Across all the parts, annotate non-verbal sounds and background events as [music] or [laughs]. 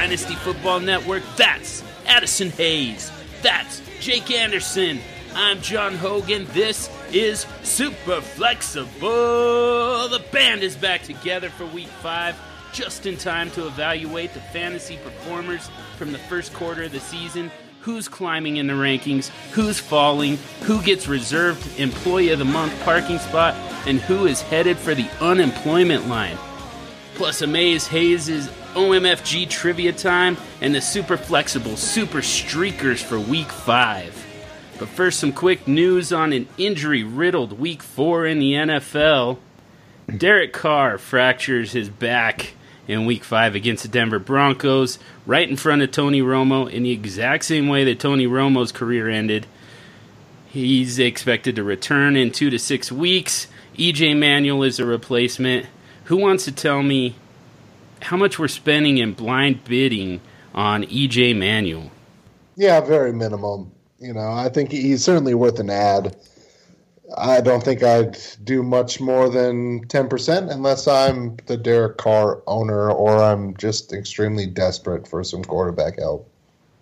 Dynasty Football Network. That's Addison Hayes. That's Jake Anderson. I'm John Hogan. This is Super Flexible. The band is back together for week five, just in time to evaluate the fantasy performers from the first quarter of the season. Who's climbing in the rankings, who's falling, who gets reserved Employee of the Month parking spot, and who is headed for the unemployment line. Plus, Amaze Hayes' OMFG trivia time and the super flexible super streakers for week five. But first, some quick news on an injury riddled week four in the NFL. Derek Carr fractures his back in week five against the Denver Broncos, right in front of Tony Romo, in the exact same way that Tony Romo's career ended. He's expected to return in two to six weeks. EJ Manuel is a replacement. Who wants to tell me how much we're spending in blind bidding on EJ Manuel? Yeah, very minimum. You know, I think he's certainly worth an ad. I don't think I'd do much more than 10% unless I'm the Derek Carr owner or I'm just extremely desperate for some quarterback help.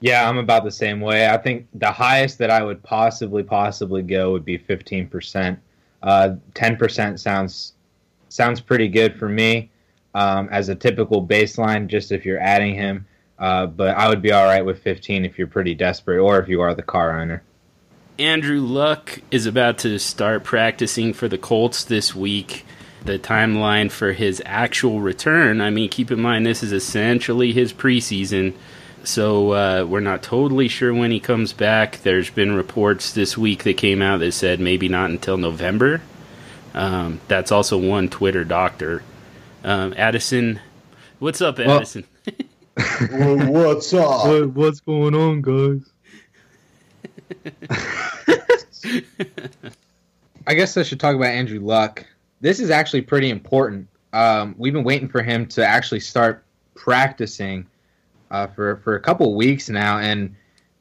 Yeah, I'm about the same way. I think the highest that I would possibly possibly go would be 15%. Uh, 10% sounds sounds pretty good for me um, as a typical baseline, just if you're adding him. Uh, but I would be all right with 15 if you're pretty desperate or if you are the Carr owner. Andrew Luck is about to start practicing for the Colts this week. The timeline for his actual return, I mean, keep in mind this is essentially his preseason, so uh, we're not totally sure when he comes back. There's been reports this week that came out that said maybe not until November. Um, that's also one Twitter doctor. Um, Addison, what's up, Addison? [laughs] Well, what's up? What, what's going on, guys? [laughs] I guess I should talk about Andrew Luck. This is actually pretty important. Um, we've been waiting for him to actually start practicing uh, for for a couple weeks now, and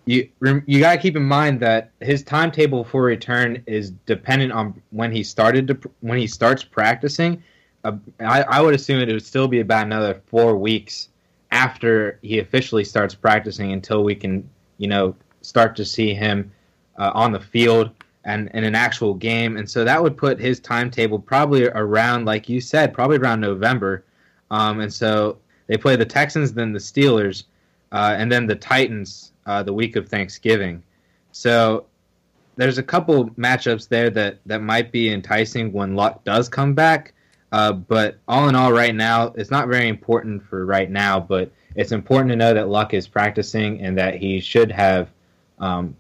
you you got to keep in mind that his timetable for return is dependent on when he started to when he starts practicing. Uh, I, I would assume it would still be about another four weeks after he officially starts practicing until we can you know start to see him uh, on the field and in an actual game. And so that would put his timetable probably around, like you said, probably around November. Um, and so they play the Texans, then the Steelers, uh, and then the Titans uh, the week of Thanksgiving. So there's a couple matchups there that, that might be enticing when Luck does come back. Uh, but all in all, right now, it's not very important for right now, but it's important to know that Luck is practicing and that he should have um,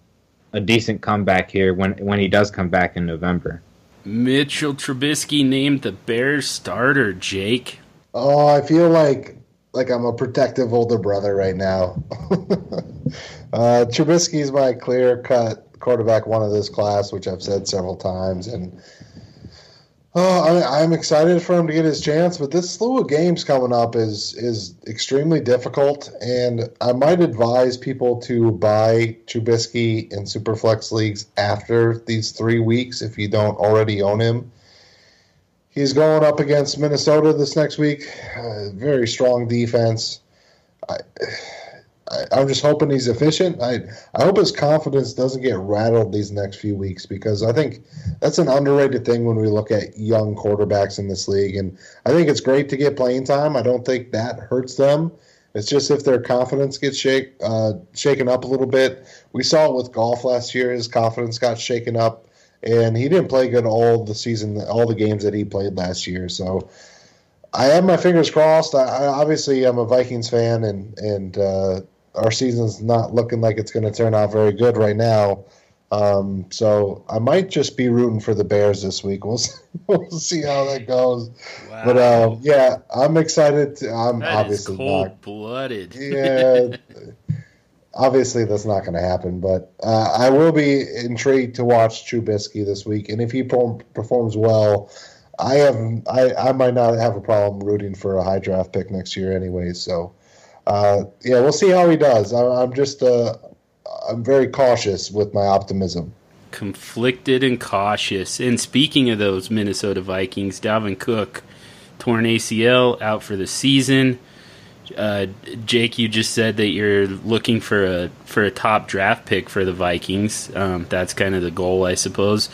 a decent comeback here when when he does come back in November. Mitchell Trubisky named the Bears starter, Jake. Oh, I feel like like I'm a protective older brother right now. [laughs] uh, Trubisky's my clear cut quarterback one of this class, which I've said several times, and Oh, I'm excited for him to get his chance, but this slew of games coming up is is extremely difficult, and I might advise people to buy Trubisky in Superflex leagues after these three weeks if you don't already own him. He's going up against Minnesota this next week. Uh, very strong defense. I, I, am just hoping he's efficient. I I hope his confidence doesn't get rattled these next few weeks because I think that's an underrated thing when we look at young quarterbacks in this league. And I think it's great to get playing time. I don't think that hurts them. It's just if their confidence gets shake uh, shaken up a little bit. We saw it with Goff last year. His confidence got shaken up, and he didn't play good all the season, all the games that he played last year. So. I have my fingers crossed. I, I obviously I'm a Vikings fan, and and uh, our season's not looking like it's going to turn out very good right now. Um, so I might just be rooting for the Bears this week. [laughs] We'll see, we'll see how that goes. Wow. But uh, yeah, I'm excited. To, I'm that obviously cold blooded. [laughs] Yeah, obviously that's not going to happen. But uh, I will be intrigued to watch Trubisky this week, and if he performs well, I have I, I might not have a problem rooting for a high draft pick next year anyway. So uh, yeah, we'll see how he does. I, am just uh, I'm very cautious with my optimism. Conflicted and cautious. And speaking of those Minnesota Vikings, Dalvin Cook torn ACL out for the season. Uh, Jake, you just said that you're looking for a for a top draft pick for the Vikings. Um, that's kind of the goal, I suppose.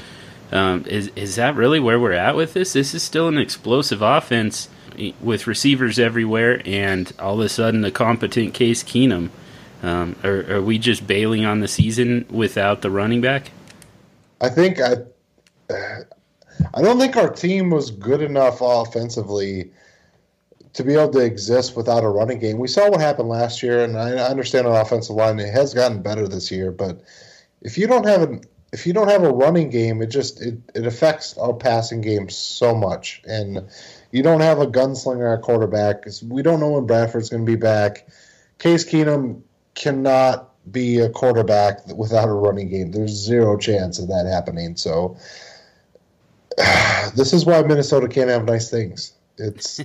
Um, is is that really where we're at with this? This is still an explosive offense with receivers everywhere, and all of a sudden a competent Case Keenum. Um, are, are we just bailing on the season without the running back? I think I. I don't think our team was good enough offensively to be able to exist without a running game. We saw what happened last year, and I understand our offensive line it has gotten better this year. But if you don't have a if you don't have a running game, it just it, it affects our passing game so much. And you don't have a gunslinger at quarterback. Because we don't know when Bradford's going to be back. Case Keenum cannot be a quarterback without a running game. There's zero chance of that happening. So [sighs] this is why Minnesota can't have nice things. It's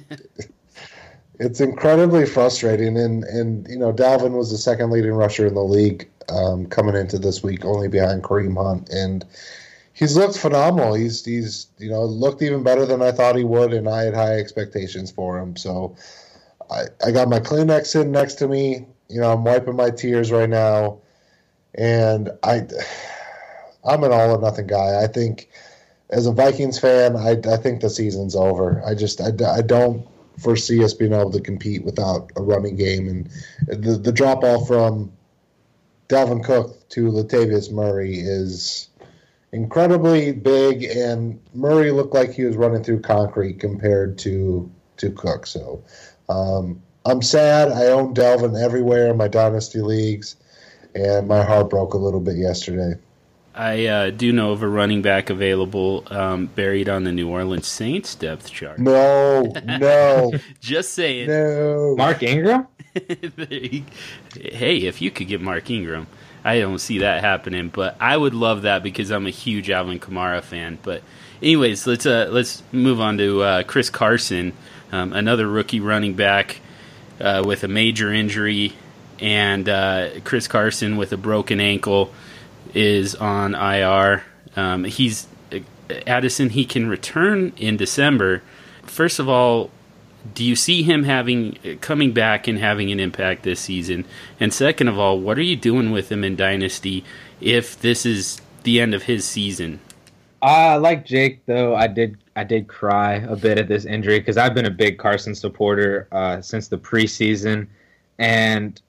[laughs] it's incredibly frustrating. And and you know, Dalvin was the second leading rusher in the league um, coming into this week, only behind Kareem Hunt, and he's looked phenomenal. He's he's you know looked even better than I thought he would, and I had high expectations for him. So I I got my Kleenex in next to me. You know, I'm wiping my tears right now, and I [sighs] I'm an all or nothing guy. I think as a Vikings fan, I, I think the season's over. I just I, I don't foresee us being able to compete without a running game, and the the drop off from Dalvin Cook to Latavius Murray is incredibly big, and Murray looked like he was running through concrete compared to to Cook. So um, I'm sad. I own Dalvin everywhere in my dynasty leagues, and my heart broke a little bit yesterday. I uh, do know of a running back available um, buried on the New Orleans Saints depth chart. No, no. [laughs] Just saying. No. Mark Ingram? [laughs] hey, if you could get Mark Ingram, I don't see that happening, but I would love that because I'm a huge Alvin Kamara fan. But anyways, let's uh, let's move on to uh, Chris Carson, um, another rookie running back uh, with a major injury, and uh, Chris Carson with a broken ankle is on IR. Um, he's Addison. He can return in December. First of all, do you see him having coming back and having an impact this season? And second of all, what are you doing with him in Dynasty if this is the end of his season? Uh, like Jake, though, I did I did cry a bit at this injury because I've been a big Carson supporter uh, since the preseason, and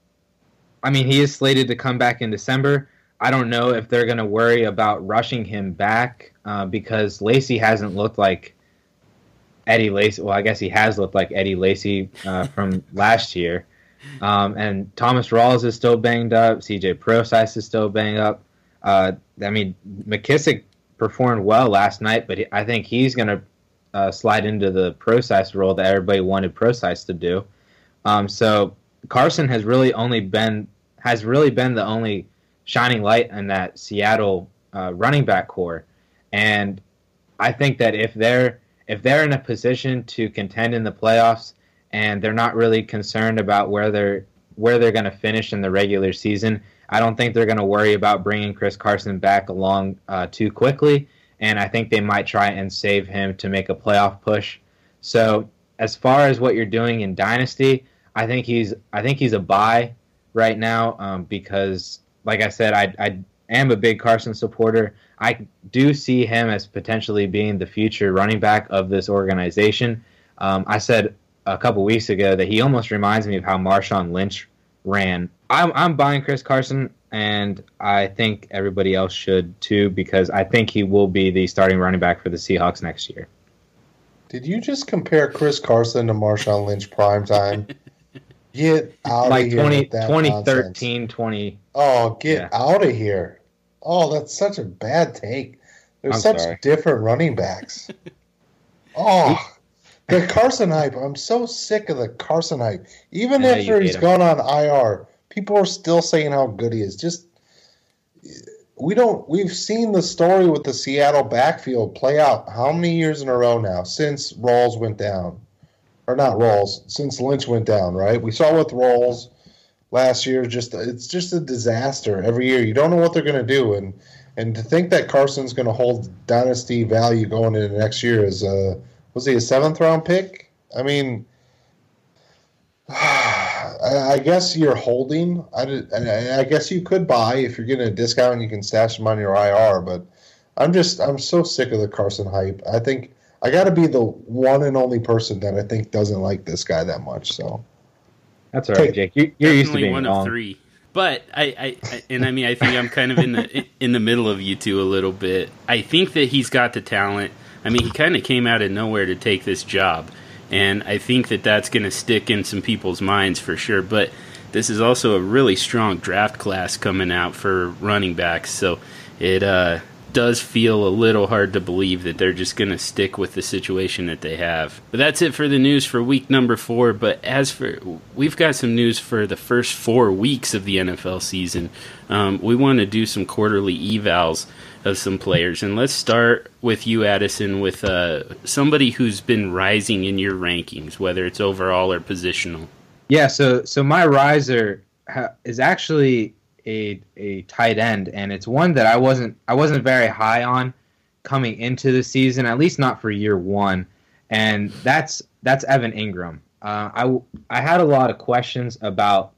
I mean he is slated to come back in December. I don't know if they're going to worry about rushing him back uh, because Lacy hasn't looked like Eddie Lacy. Well, I guess he has looked like Eddie Lacy uh, [laughs] from last year. Um, and Thomas Rawls is still banged up. CJ Prosise is still banged up. Uh, I mean, McKissic performed well last night, but he, I think he's going to uh, slide into the Prosise role that everybody wanted Prosise to do. Um, so Carson has really only been has really been the only shining light in that Seattle uh, running back core. And I think that if they're if they're in a position to contend in the playoffs and they're not really concerned about where they're where they're going to finish in the regular season, I don't think they're going to worry about bringing Chris Carson back along uh, too quickly. And I think they might try and save him to make a playoff push. So as far as what you're doing in Dynasty, I think he's I think he's a buy right now um, because like I said, I, I am a big Carson supporter. I do see him as potentially being the future running back of this organization. Um, I said a couple weeks ago that he almost reminds me of how Marshawn Lynch ran. I'm, I'm buying Chris Carson, and I think everybody else should too because I think he will be the starting running back for the Seahawks next year. Did you just compare Chris Carson to Marshawn Lynch prime time? [laughs] Get out like of here. 20, with that 2013, nonsense. 20. Oh, get Yeah. out of here. Oh, that's such a bad take. There's I'm such sorry. different running backs. [laughs] oh, the Carson hype. I'm so sick of the Carson hype. Even I after he's him. gone on IR, people are still saying how good he is. Just we don't we've seen the story with the Seattle backfield play out how many years in a row now since Rawls went down. Or not Rawls, since Lynch went down, right? We saw with Rawls last year just it's just a disaster every year. You don't know what they're going to do and and to think that Carson's going to hold dynasty value going into next year is uh was he a 7th round pick? I mean [sighs] I, guess you're holding. I, I guess you could buy if you're getting a discount. And you can stash them on your IR, but I'm just I'm so sick of the Carson hype. I think I got to be the one and only person that I think doesn't like this guy that much. So that's all right, Jake. You, are used to being one wrong. of three. But I, I, I, and I mean, I think I'm kind of in the [laughs] in the middle of you two a little bit. I think that he's got the talent. I mean, he kind of came out of nowhere to take this job, and I think that that's going to stick in some people's minds for sure. But this is also a really strong draft class coming out for running backs, so it uh, does feel a little hard to believe that they're just going to stick with the situation that they have. But that's it for the news for week number four. But as for, we've got some news for the first four weeks of the NFL season. Um, we want to do some quarterly evals of some players. And let's start with you, Addison, with uh, somebody who's been rising in your rankings, whether it's overall or positional. Yeah, so so my riser ha- is actually a a tight end, and it's one that I wasn't I wasn't very high on coming into the season, at least not for year one, and that's that's Evan Engram. Uh, I I had a lot of questions about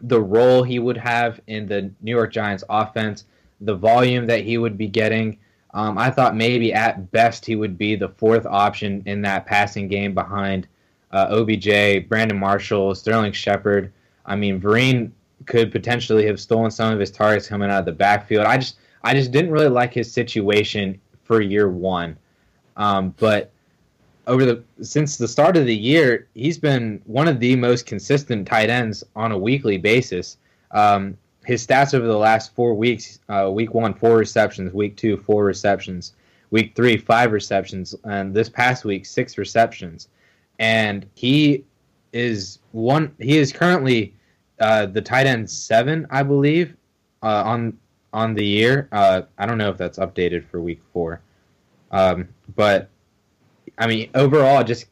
the role he would have in the New York Giants offense, the volume that he would be getting. Um, I thought maybe at best he would be the fourth option in that passing game behind uh, OBJ, Brandon Marshall, Sterling Shepard. I mean, Vereen could potentially have stolen some of his targets coming out of the backfield. I just I just didn't really like his situation for year one. Um, but over the since the start of the year, he's been one of the most consistent tight ends on a weekly basis. Um, his stats over the last four weeks: uh, week one, four receptions; week two, four receptions; week three, five receptions; and this past week, six receptions. And he is one. He is currently uh, the tight end seven, I believe, uh, on on the year. Uh, I don't know if that's updated for week four, um, but I mean overall, just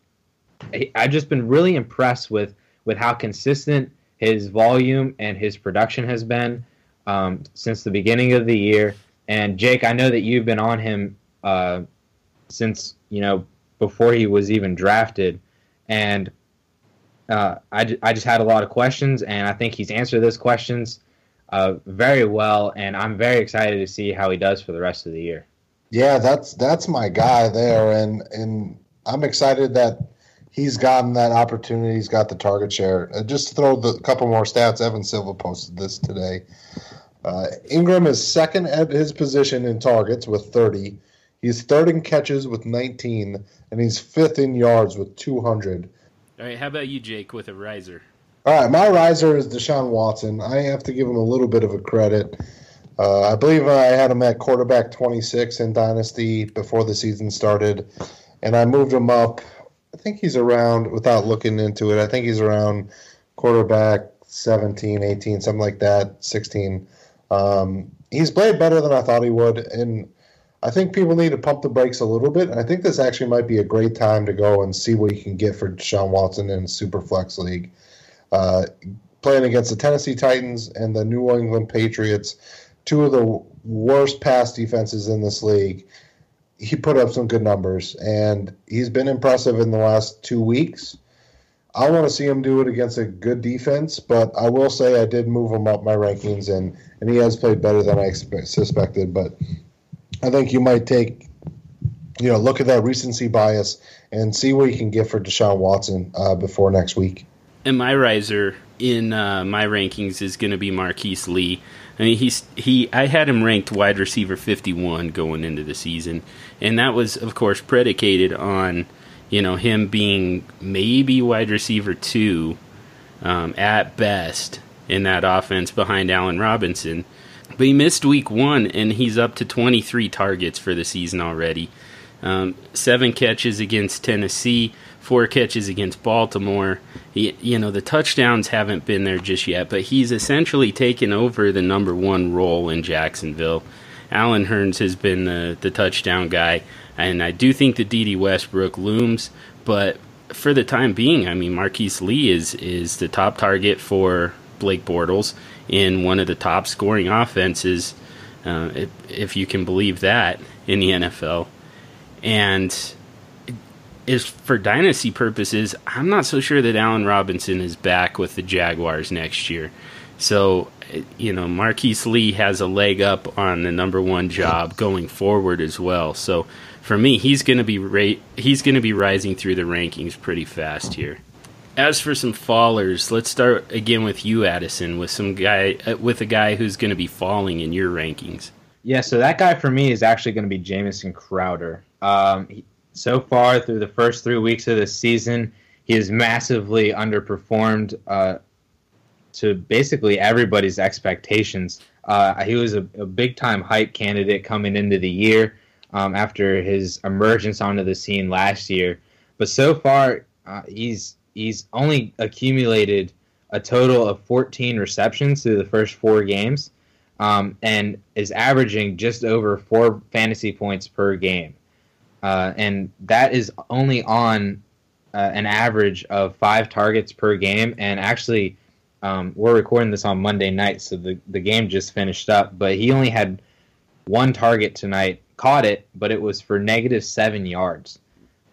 I've just been really impressed with with how consistent his volume and his production has been um, since the beginning of the year. And Jake, I know that you've been on him uh, since you know before he was even drafted, and uh, I, I just had a lot of questions, and I think he's answered those questions uh, very well, and I'm very excited to see how he does for the rest of the year. Yeah, that's that's my guy there, and and I'm excited that he's gotten that opportunity. He's got the target share. Uh, just throw the couple more stats, Evan Silva posted this today. Uh, Engram is second at his position in targets with 30. He's third in catches with 19, and he's fifth in yards with 200. All right, how about you, Jake, with a riser? All right, my riser is Deshaun Watson. I have to give him a little bit of a credit. Uh, I believe I had him at quarterback 26 in Dynasty before the season started, and I moved him up. I think he's around, without looking into it, I think he's around quarterback 17, 18, something like that, 16. Um, he's played better than I thought he would, and I think people need to pump the brakes a little bit. I think this actually might be a great time to go and see what you can get for Deshaun Watson in Superflex League. Uh, playing against the Tennessee Titans and the New England Patriots, two of the worst pass defenses in this league. He put up some good numbers, and he's been impressive in the last two weeks. I want to see him do it against a good defense, but I will say I did move him up my rankings, and, and he has played better than I expect, suspected. But I think you might take, you know, look at that recency bias and see what you can get for Deshaun Watson uh, before next week. And my riser in uh, my rankings is going to be Marquise Lee. I mean, he's he. I had him ranked wide receiver fifty one going into the season, and that was, of course, predicated on you know him being maybe wide receiver two um, at best in that offense behind Allen Robinson. But he missed week one, and he's up to 23 targets for the season already. Um, seven catches against Tennessee, four catches against Baltimore. He, you know, the touchdowns haven't been there just yet, but he's essentially taken over the number one role in Jacksonville. Allen Hurns has been the, the touchdown guy, and I do think that Dede Westbrook looms, but for the time being, I mean, Marquise Lee is, is the top target for Blake Bortles in one of the top scoring offenses, uh, if, if, you can believe that, in the NFL. And is for dynasty purposes, I'm not so sure that Allen Robinson is back with the Jaguars next year. So, you know, Marquise Lee has a leg up on the number one job going forward as well. So, for me, he's going to be ra- he's going to be rising through the rankings pretty fast here. As for some fallers, let's start again with you, Addison, with some guy uh, with a guy who's going to be falling in your rankings. Yeah, so that guy for me is actually going to be Jamison Crowder. Um, he, so far through the first three weeks of the season, he has massively underperformed uh, to basically everybody's expectations. Uh, he was a, a big time hype candidate coming into the year um, after his emergence onto the scene last year, but so far uh, he's he's only accumulated a total of 14 receptions through the first four games um, and is averaging just over four fantasy points per game. Uh, and that is only on uh, an average of five targets per game. And actually, um, we're recording this on Monday night, so the, the game just finished up. But he only had one target tonight, caught it, but it was for negative seven yards.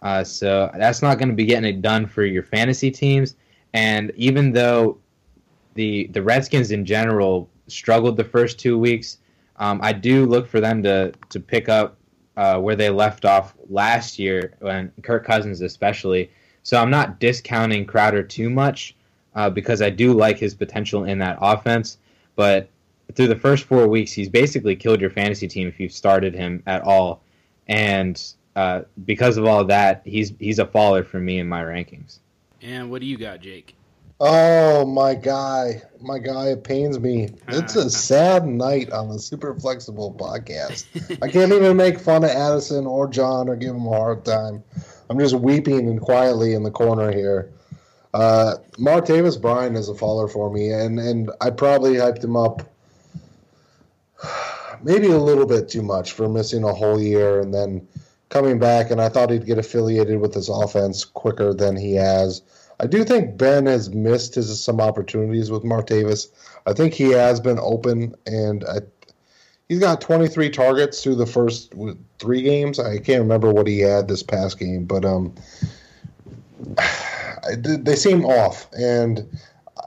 Uh, so that's not going to be getting it done for your fantasy teams. And even though the the Redskins in general struggled the first two weeks. Um, I do look for them to to pick up uh, where they left off last year, when Kirk Cousins especially. So I'm not discounting Crowder too much uh, because I do like his potential in that offense. But through the first four weeks, he's basically killed your fantasy team if you've started him at all. And uh, because of all that, he's he's a faller for me in my rankings. And what do you got, Jake? Oh my guy, my guy, it pains me. It's a sad night on the Super Flexible podcast. I can't even make fun of Addison or John or give them a hard time. I'm just weeping and quietly in the corner here. Uh, Martavis Bryant is a faller for me, and and I probably hyped him up [sighs] maybe a little bit too much for missing a whole year and then coming back. And I thought he'd get affiliated with this offense quicker than he has. I do think Ben has missed his some opportunities with Martavis. I think he has been open, and I, he's got 23 targets through the first three games. I can't remember what he had this past game, but um, [sighs] they seem off, and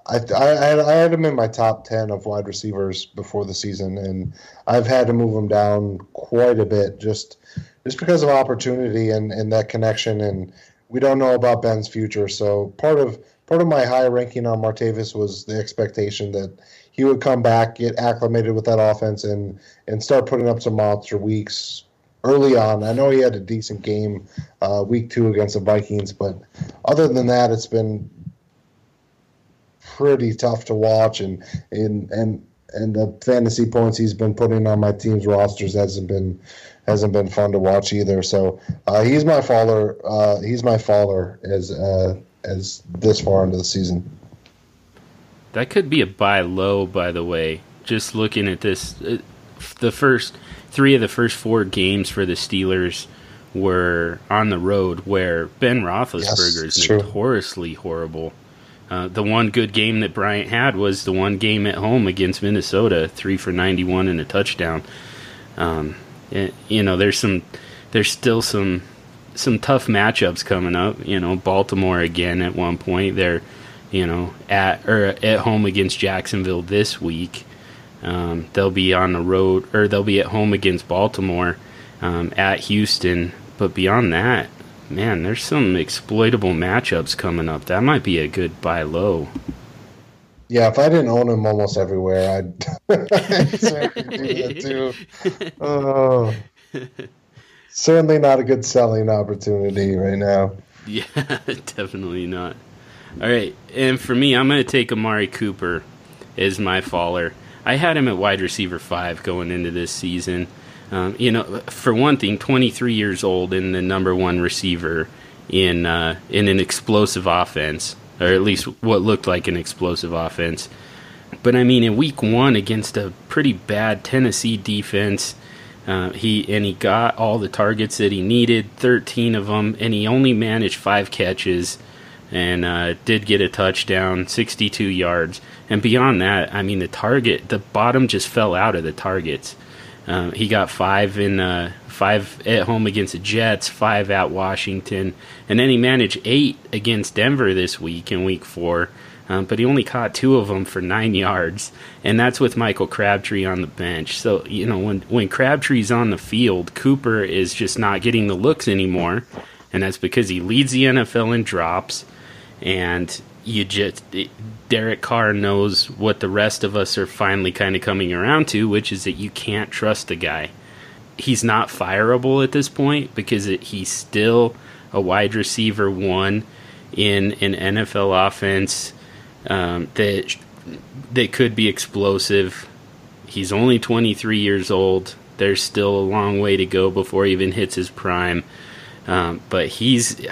I, I, I had him in my top 10 of wide receivers before the season, and I've had to move him down quite a bit just just because of opportunity and, and that connection and we don't know about Ben's future. So part of part of my high ranking on Martavis was the expectation that he would come back, get acclimated with that offense, and and start putting up some monster weeks early on. I know he had a decent game uh, week two against the Vikings, but other than that, it's been pretty tough to watch, and and and and the fantasy points he's been putting on my team's rosters hasn't been hasn't been fun to watch either. So uh, he's my faller. Uh, he's my faller as uh, as this far into the season. That could be a buy low, by the way. Just looking at this, uh, the first three of the first four games for the Steelers were on the road, where Ben Roethlisberger yes, is notoriously horrible. Uh, the one good game that Bryant had was the one game at home against Minnesota, three for ninety-one and a touchdown. Um, you know, there's some, there's still some, some tough matchups coming up. You know, Baltimore again at one point. They're, you know, at or at home against Jacksonville this week. Um, they'll be on the road or they'll be at home against Baltimore, um, at Houston. But beyond that, man, there's some exploitable matchups coming up. That might be a good buy low. Yeah, if I didn't own him almost everywhere, I'd [laughs] do that too. [laughs] Oh, certainly not a good selling opportunity right now. Yeah, [laughs] definitely not. All right, and for me, I'm going to take Amari Cooper as my faller. I had him at wide receiver five going into this season. Um, you know, for one thing, 23 years old and the number one receiver in uh, in an explosive offense or at least what looked like an explosive offense. But I mean, in week one against a pretty bad Tennessee defense, uh, he and he got all the targets that he needed, 13 of them, and he only managed five catches and uh, did get a touchdown, 62 yards. And beyond that, I mean, the target, the bottom just fell out of the targets. Uh, he got five in uh, five at home against the Jets, five at Washington, and then he managed eight against Denver this week in Week Four. Um, but he only caught two of them for nine [laughs] yards, and that's with Michael Crabtree on the bench. So you know when when Crabtree's on the field, Cooper is just not getting the looks anymore, and that's because he leads the NFL in drops, and you just Derek Carr knows what the rest of us are finally kind of coming around to, which is that you can't trust the guy. He's not fireable at this point because it, he's still a wide receiver one in an NFL offense um, that that could be explosive. He's only 23 years old. There's still a long way to go before he even hits his prime. Um, but he's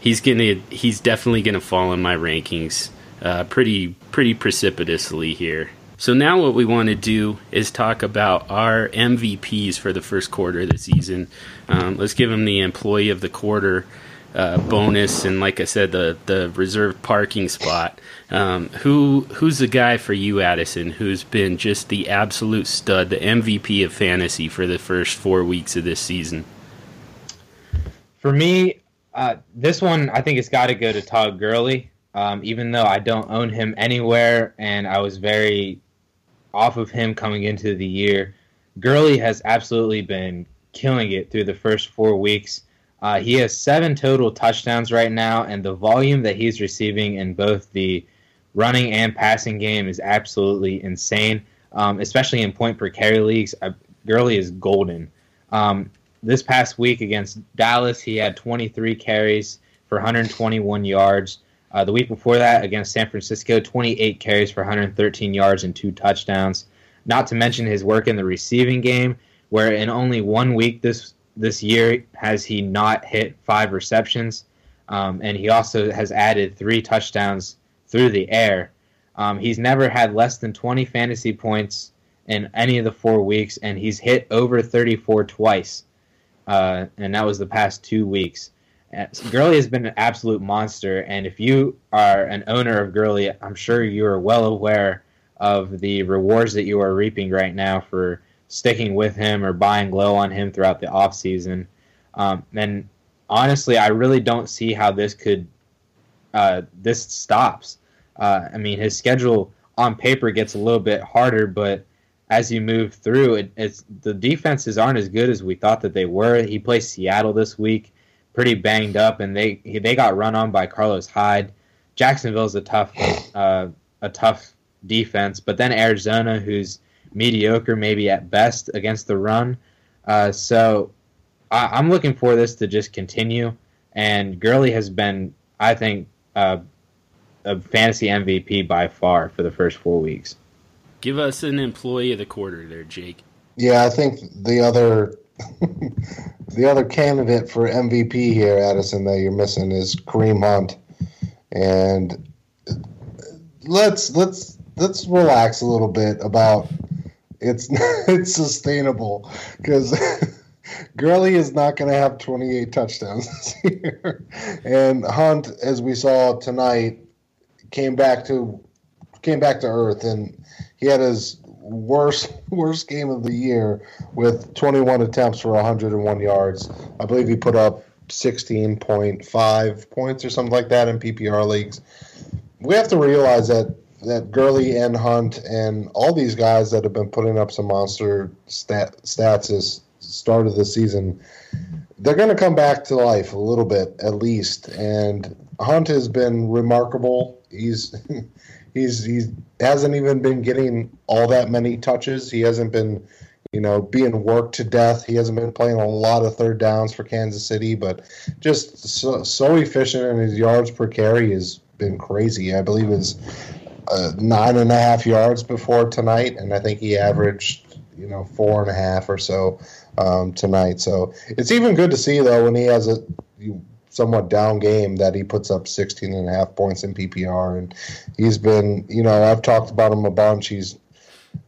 he's gonna he's definitely gonna fall in my rankings uh, pretty pretty precipitously here. So now what we want to do is talk about our MVPs for the first quarter of the season. Um, let's give them the employee of the quarter uh, bonus and, like I said, the the reserved parking spot. Um, who who's the guy for you, Addison? Who's been just the absolute stud, the MVP of fantasy for the first four weeks of this season? For me, uh, this one I think it's got to go to Todd Gurley. Um, even though I don't own him anywhere, and I was very off of him coming into the year, Gurley has absolutely been killing it through the first four weeks. Uh, he has seven total touchdowns right now, and the volume that he's receiving in both the running and passing game is absolutely insane, um, especially in point per carry leagues. Uh, Gurley is golden. Um, this past week against Dallas, he had 23 carries for 121 yards. Uh, the week before that, against San Francisco, 28 carries for 113 yards and two touchdowns. Not to mention his work in the receiving game, where in only one week this this year has he not hit five receptions, um, and he also has added three touchdowns through the air. Um, he's never had less than 20 fantasy points in any of the four weeks, and he's hit over 34 twice uh, and that was the past two weeks. Gurley has been an absolute monster, and if you are an owner of Gurley, I'm sure you are well aware of the rewards that you are reaping right now for sticking with him or buying low on him throughout the offseason. Um, and honestly, I really don't see how this could uh, this stops. Uh, I mean, his schedule on paper gets a little bit harder, but as you move through, it, it's the defenses aren't as good as we thought that they were. He plays Seattle this week, pretty banged up, and they they got run on by Carlos Hyde. Jacksonville's a tough [sighs] uh, a tough defense, but then Arizona, who's mediocre maybe at best against the run. Uh, so I, am looking for this to just continue. And Gurley has been, I think, uh, a fantasy MVP by far for the first four weeks. Give us an employee of the quarter there, Jake. Yeah, I think the other [laughs] the other candidate for MVP here, Addison, that you're missing is Kareem Hunt. And let's let's let's relax a little bit about it's [laughs] it's sustainable because [laughs] Gurley is not going to have 28 touchdowns [laughs] this year, and Hunt, as we saw tonight, came back to came back to earth and he had his worst [laughs] worst game of the year with 21 attempts for 101 yards. I believe he put up 16.5 points or something like that in PPR leagues. We have to realize that that Gurley and Hunt and all these guys that have been putting up some monster stat, stats as start of the season, they're going to come back to life a little bit at least. And Hunt has been remarkable. He's [laughs] he's he hasn't even been getting all that many touches. He hasn't been, you know, being worked to death. He hasn't been playing a lot of third downs for Kansas City, but just so, so efficient and his yards per carry has been crazy. I believe it's uh, nine and a half yards before tonight, and I think he averaged, you know, four and a half or so um, tonight. So it's even good to see though when he has a somewhat down game that he puts up 16 and a half points in PPR. And he's been, you know, I've talked about him a bunch. He's,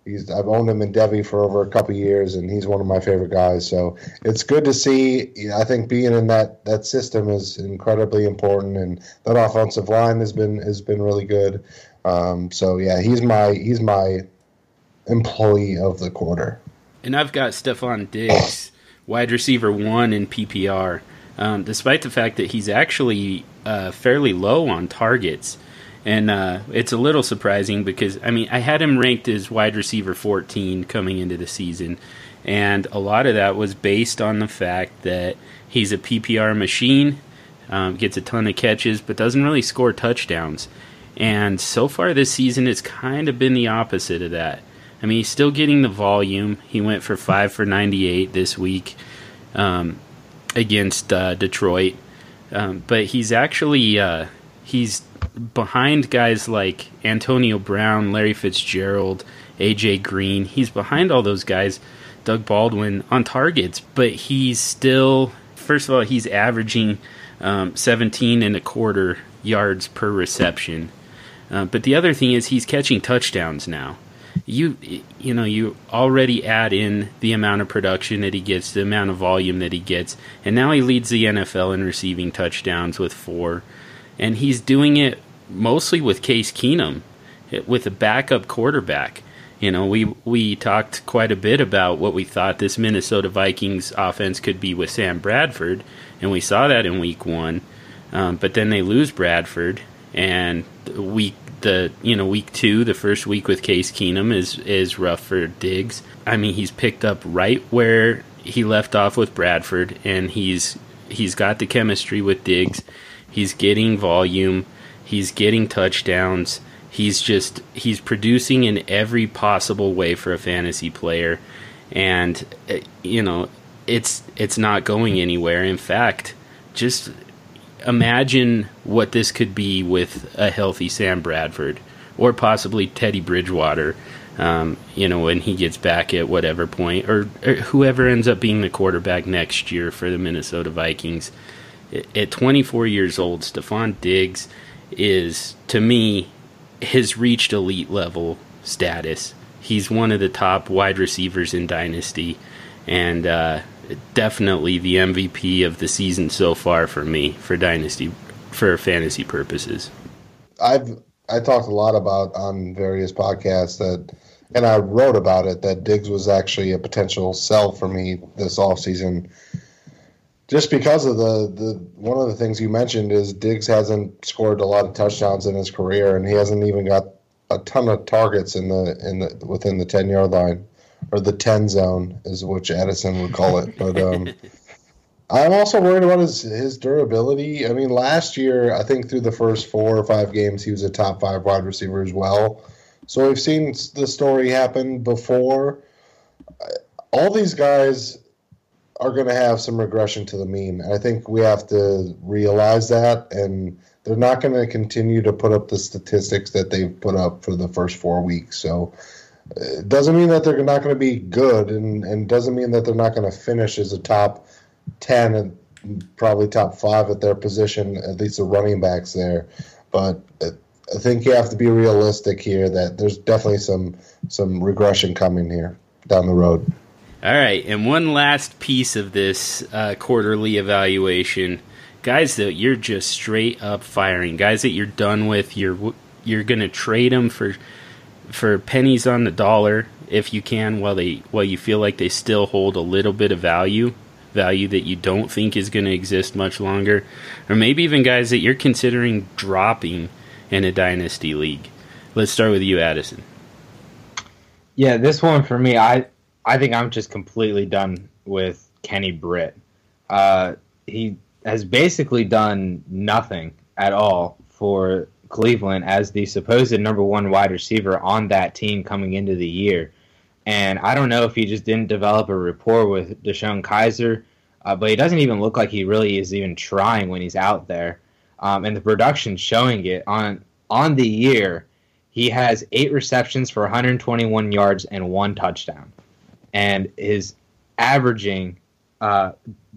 he's, I've owned him in Devy for over a couple years, and he's one of my favorite guys. So it's good to see. I think being in that that system is incredibly important, and that offensive line has been has been really good. Um, so yeah, he's my he's my employee of the quarter. And I've got Stefon Diggs, wide receiver one in PPR, um, despite the fact that he's actually uh, fairly low on targets. And uh, it's a little surprising because, I mean, I had him ranked as wide receiver 14 coming into the season. And a lot of that was based on the fact that he's a PPR machine, um, gets a ton of catches, but doesn't really score touchdowns. And so far this season, it's kind of been the opposite of that. I mean, he's still getting the volume. He went for 5 for 98 this week um, against uh, Detroit. Um, but he's actually uh, he's behind guys like Antonio Brown, Larry Fitzgerald, AJ Green. He's behind all those guys, Doug Baldwin on targets, but he's still first of all he's averaging um, 17 and a quarter yards per reception. Uh, but the other thing is he's catching touchdowns now. You you know you already add in the amount of production that he gets, the amount of volume that he gets, and now he leads the NFL in receiving touchdowns with four, and he's doing it mostly with Case Keenum, with a backup quarterback. You know, we we talked quite a bit about what we thought this Minnesota Vikings offense could be with Sam Bradford, and we saw that in Week One. Um, but then they lose Bradford, and week the you know week two, the first week with Case Keenum is is rough for Diggs. I mean, he's picked up right where he left off with Bradford, and he's he's got the chemistry with Diggs. He's getting volume. He's getting touchdowns. He's just he's producing in every possible way for a fantasy player, and uh, you know it's it's not going anywhere. In fact, just imagine what this could be with a healthy Sam Bradford or possibly Teddy Bridgewater. Um, you know, when he gets back at whatever point, or, or, whoever ends up being the quarterback next year for the Minnesota Vikings. At 24 years old, Stefon Diggs is, to me, has reached elite level status. He's one of the top wide receivers in Dynasty, and uh, definitely the MVP of the season so far for me for dynasty for fantasy purposes. I've I talked a lot about on various podcasts that and I wrote about it that Diggs was actually a potential sell for me this off season, Just because of the, the one of the things you mentioned is Diggs hasn't scored a lot of touchdowns in his career and he hasn't even got a ton of targets in the in the within the ten yard line or the 10 zone is which Addison would call it. But um, [laughs] I'm also worried about his his durability. I mean, last year I think through the first four or five games he was a top five wide receiver as well. So we've seen the story happen before. All these guys are going to have some regression to the mean. I think we have to realize that, and they're not going to continue to put up the statistics that they've put up for the first four weeks. So it doesn't mean that they're not going to be good, and, and doesn't mean that they're not going to finish as a top 10 and probably top five at their position, at least the running backs there. But I think you have to be realistic here that there's definitely some some regression coming here down the road. All right, and one last piece of this uh, quarterly evaluation, guys that you're just straight up firing, guys that you're done with. You're you're going to trade them for for pennies on the dollar if you can while they while you feel like they still hold a little bit of value value that you don't think is going to exist much longer or maybe even guys that you're considering dropping in a dynasty league. Let's start with you addison. Yeah this one for me i i think i'm just completely done with kenny britt. Uh, he has basically done nothing at all for Cleveland as the supposed number one wide receiver on that team coming into the year. And I don't know if he just didn't develop a rapport with DeShone Kizer, uh, but he doesn't even look like he really is even trying when he's out there. Um, and the production showing it on on the year, he has eight receptions for 121 yards and one touchdown, and is averaging uh,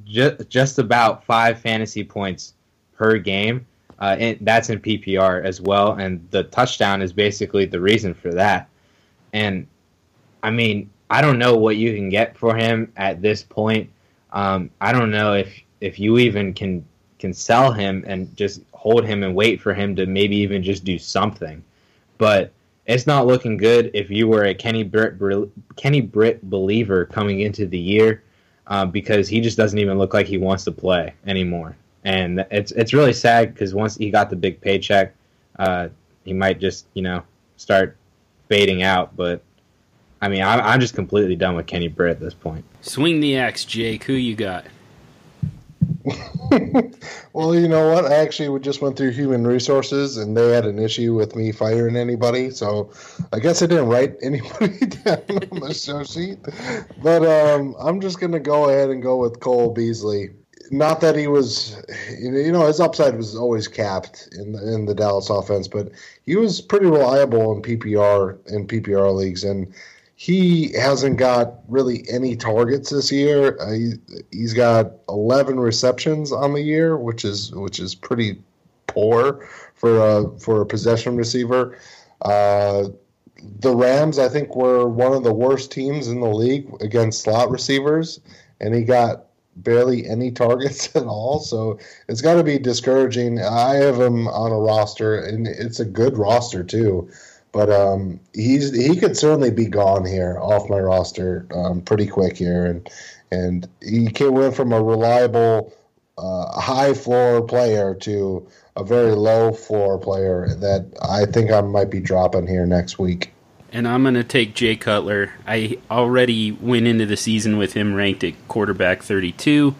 ju- just about five fantasy points per game uh, and that's in PPR as well, and the touchdown is basically the reason for that. And I mean, I don't know what you can get for him at this point. Um, I don't know if if you even can can sell him and just hold him and wait for him to maybe even just do something. But it's not looking good if you were a Kenny Britt Kenny Britt believer coming into the year, uh, because he just doesn't even look like he wants to play anymore, and it's it's really sad because once he got the big paycheck, uh, he might just you know start fading out. But I mean, I'm, I'm just completely done with Kenny Britt at this point. Swing the axe, Jake. Who you got? [laughs] well, you know what? I actually we just went through human resources, and they had an issue with me firing anybody. So I guess I didn't write [laughs] anybody down on the show sheet. But um, I'm just going to go ahead and go with Cole Beasley. Not that he was, you know, his upside was always capped in the, in the Dallas offense, but he was pretty reliable in PPR in PPR leagues, and he hasn't got really any targets this year. Uh, he, he's got 11 receptions on the year, which is which is pretty poor for a for a possession receiver. Uh, the Rams, I think, were one of the worst teams in the league against slot receivers, and he got barely any targets [laughs] at all. So it's got to be discouraging. I have him on a roster, and it's a good roster too. But um, he's he could certainly be gone here off my roster um, pretty quick here, and and he came went from a reliable uh, high floor player to a very low floor player that I think I might be dropping here next week. And I'm going to take Jay Cutler. I already went into the season with him ranked at quarterback 32,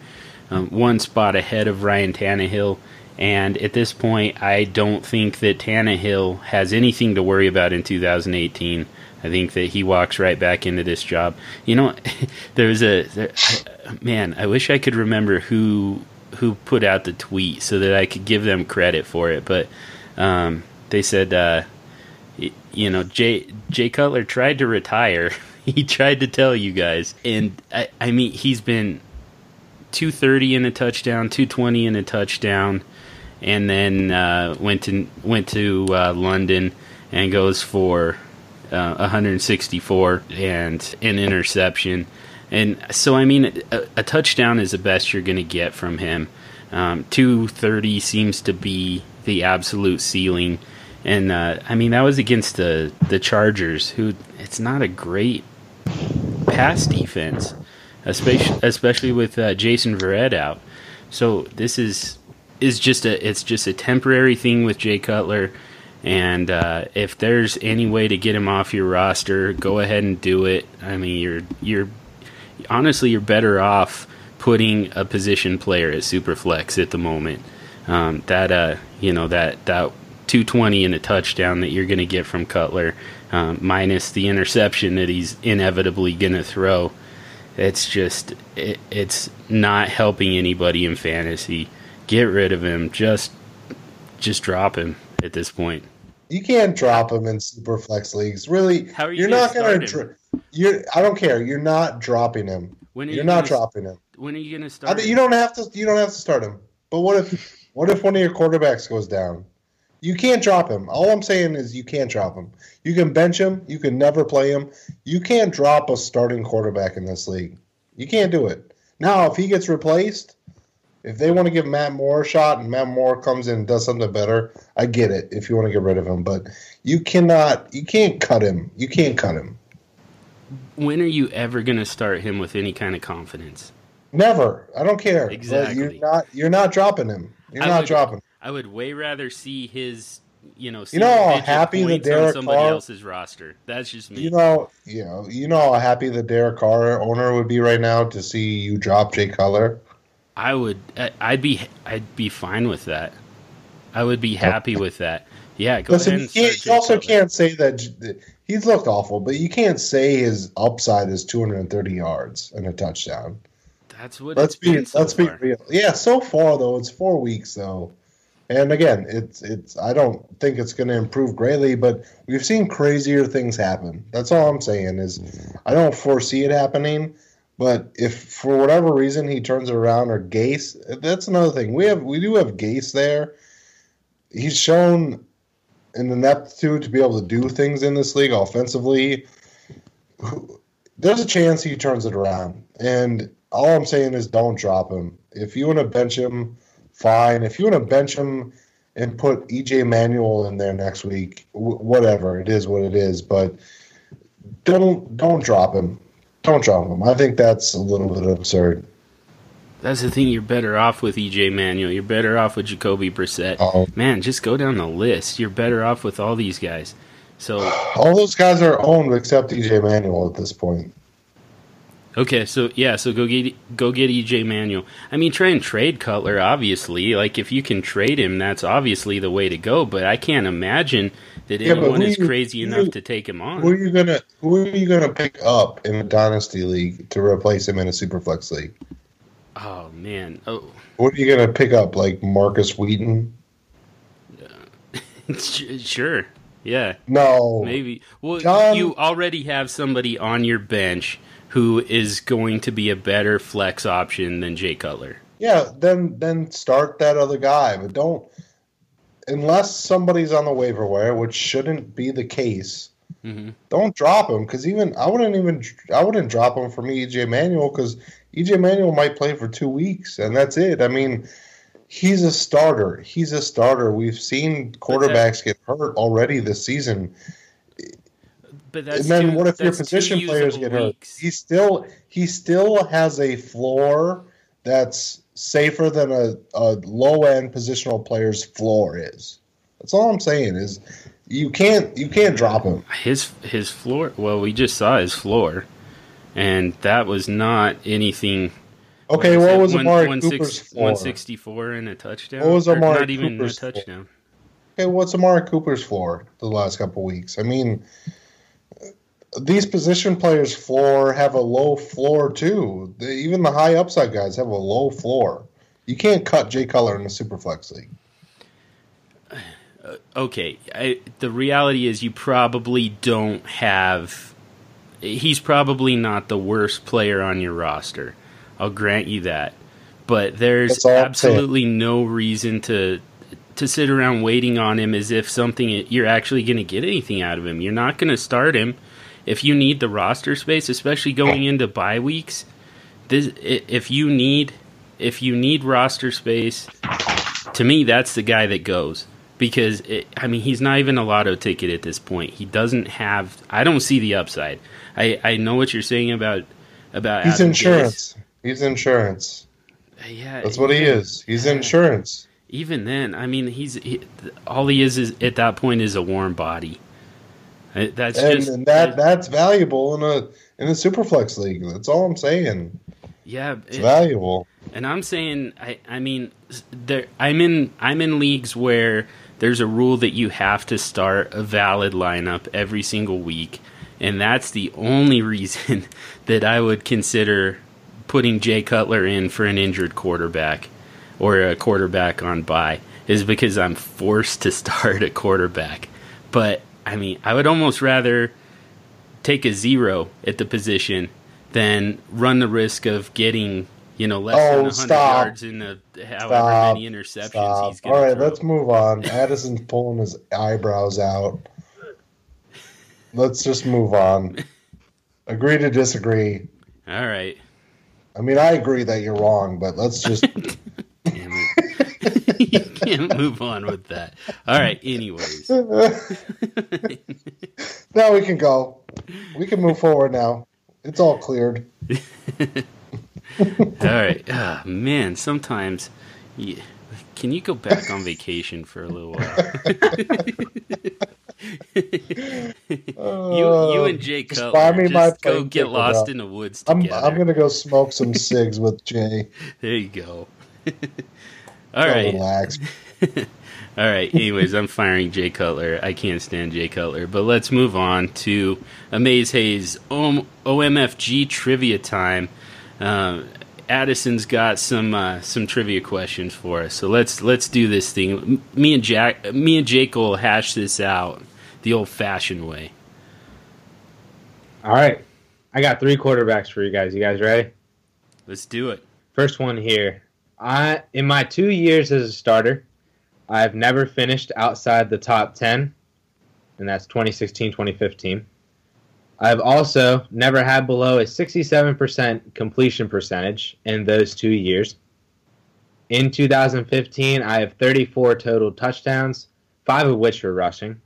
um, one spot ahead of Ryan Tannehill. And at this point, I don't think that Tannehill has anything to worry about in 2018. I think that he walks right back into this job. You know, [laughs] there's a there, man. I wish I could remember who who put out the tweet so that I could give them credit for it. But um, they said, uh, you know, Jay Jay Cutler tried to retire. [laughs] he tried to tell you guys, and I, I mean, he's been 230 in a touchdown, 220 in a touchdown and then uh, went to went to uh, London and goes for uh, 164 and an interception. And so, I mean, a, a touchdown is the best you're going to get from him. Um, 230 seems to be the absolute ceiling. And uh, I mean, that was against the the Chargers, who it's not a great pass defense, especially especially with uh, Jason Verrett out. So this is is just a it's just a temporary thing with Jay Cutler. And uh, if there's any way to get him off your roster, go ahead and do it. I mean, you're you're honestly you're better off putting a position player at superflex at the moment. Um, that uh, you know that that 220 and a touchdown that you're going to get from Cutler, um, minus the interception that he's inevitably going to throw. It's just it, it's not helping anybody in fantasy get rid of him. Just just drop him at this point. You can't drop him in super flex leagues. Really, How are you you're gonna not going to. You're. I don't care. You're not dropping him. When you're you not dropping him. When are you going to start? I mean, you don't have to. You don't have to start him. But what if? what if one of your quarterbacks goes down? You can't drop him. All I'm saying is you can't drop him. You can bench him. You can never play him. You can't drop a starting quarterback in this league. You can't do it. Now, if he gets replaced, if they want to give Matt Moore a shot and Matt Moore comes in and does something better, I get it if you want to get rid of him. But you cannot, you can't cut him. You can't cut him. When are you ever going to start him with any kind of confidence? Never. I don't care. Exactly. You're not. You're not dropping him. You're I not would, dropping. I would way rather see his you know, you know how happy the Derek somebody Carr, else's roster. That's just me. You know, you know, you know how happy the Derek Carr owner would be right now to see you drop Jay Cutler. I would. I'd be. I'd be fine with that. I would be happy with that. Yeah, go Listen, ahead. you also can't say that he's looked awful, but you can't say his upside is 230 yards and a touchdown. That's what. Let's be. So let's far. be real. Yeah, so far though, it's four weeks though, and again, it's it's. I don't think it's going to improve greatly, but we've seen crazier things happen. That's all I'm saying is, I don't foresee it happening. But if for whatever reason he turns it around or Gase, that's another thing. We have we do have Gase there. He's shown an ineptitude to be able to do things in this league offensively. There's a chance he turns it around. And all I'm saying is don't drop him. If you want to bench him, fine. If you want to bench him and put EJ Manuel in there next week. W- whatever it is, what it is, but don't don't drop him. Don't drop him. I think that's a little bit absurd. That's the thing. You're better off with EJ Manuel. You're better off with Jacoby Brissett. Oh. Man, just go down the list. You're better off with all these guys. So [sighs] All those guys are owned except EJ Manuel at this point. Okay, so yeah, so go get go get EJ Manuel. I mean, try and trade Cutler. Obviously, like if you can trade him, that's obviously the way to go. But I can't imagine that Yeah, anyone is you- crazy who enough you- to take him on. Who are you gonna Who are you gonna pick up in a dynasty league to replace him in a superflex league? Oh man. Oh, What are you gonna pick up? Like Markus Wheaton? [laughs] sure. Yeah. No, Maybe. Well, John- you already have somebody on your bench who is going to be a better flex option than Jay Cutler. Yeah, then then start that other guy, but don't unless somebody's on the waiver wire, which shouldn't be the case. hmm Don't drop him because even I wouldn't even I wouldn't drop him for me EJ Manuel because EJ Manuel might play for two weeks and that's it. I mean, he's a starter. He's a starter. We've seen quarterbacks get hurt already this season. But that's and then two- what if your position players get hurt? weeks. He still he still has a floor that's safer than a, a low end positional player's floor is. That's all I'm saying is you can't you can't drop him. His his floor. Well, we just saw his floor, and that was not anything. Okay, what was One- Amari one Cooper's six- floor? 164 and a touchdown. What was Or Amari Not even Cooper's a floor? touchdown. Okay, what's Amari Cooper's floor the last couple weeks? I mean, these position players' floor have a low floor too. They, even the high upside guys have a low floor. You can't cut Jay Cutler in the Superflex league. Uh, okay, I, the reality is you probably don't have. He's probably not the worst player on your roster. I'll grant you that, but there's absolutely no reason to to sit around waiting on him as if something you're actually going to get anything out of him. You're not going to start him if you need the roster space, especially going into bye weeks. this if you need if you need roster space, to me that's the guy that goes because it, I mean he's not even a lotto ticket at this point. He doesn't have. I don't see the upside. I I know what you're saying about about He's insurance. He's insurance. Uh, yeah, That's what he is. He's insurance. Even then, I mean he's he, all he is is at that point is a warm body. That's And, just and that that's valuable in a in a superflex league. That's all I'm saying. yeah. It's it- valuable. And I'm saying, I, I mean, there, I'm in, I'm in leagues where there's a rule that you have to start a valid lineup every single week, and that's the only [laughs] reason that I would consider putting Jay Cutler in for an injured quarterback or a quarterback on bye is because I'm forced to [laughs] start a quarterback. But I mean, I would almost rather take a zero at the position than run the risk of getting you know less Oh, than 100 stop. yards in the however Stop. many interceptions Stop. he's going All right, throw. let's move on. Addison's pulling his eyebrows out. Let's just move on. Agree to disagree. All right. I mean, I agree that you're wrong, but let's just. [laughs] [laughs] Damn it. you can't move on with that. All right. Anyways. [laughs] now we can go. We can move forward now. It's all cleared. [laughs] All right. Ah, man, sometimes. You, can you go back on vacation for a little while? [laughs] you, you and Jay Just Cutler buy me just go get lost bro. in the woods I'm. I'm gonna go smoke some cigs with Jay. There you go. All Go right. relax. [laughs] All right. Anyways, I'm firing Jay Cutler. I can't stand Jay Cutler. But let's move on to Amaze Hayes OM- OMFG trivia time. Uh, Addison's got some uh, some trivia questions for us. So let's let's do this thing. M- Me and Jack, me and Jake will hash this out the old-fashioned way. All right. I got three quarterbacks for you guys. You guys ready? Let's do it. First one here. I in my two years as a starter, I've never finished outside the top 10, and that's 2016 2015. I've also never had below a 67% completion percentage in those two years. In 2015, I have 34 total touchdowns, five of which were rushing.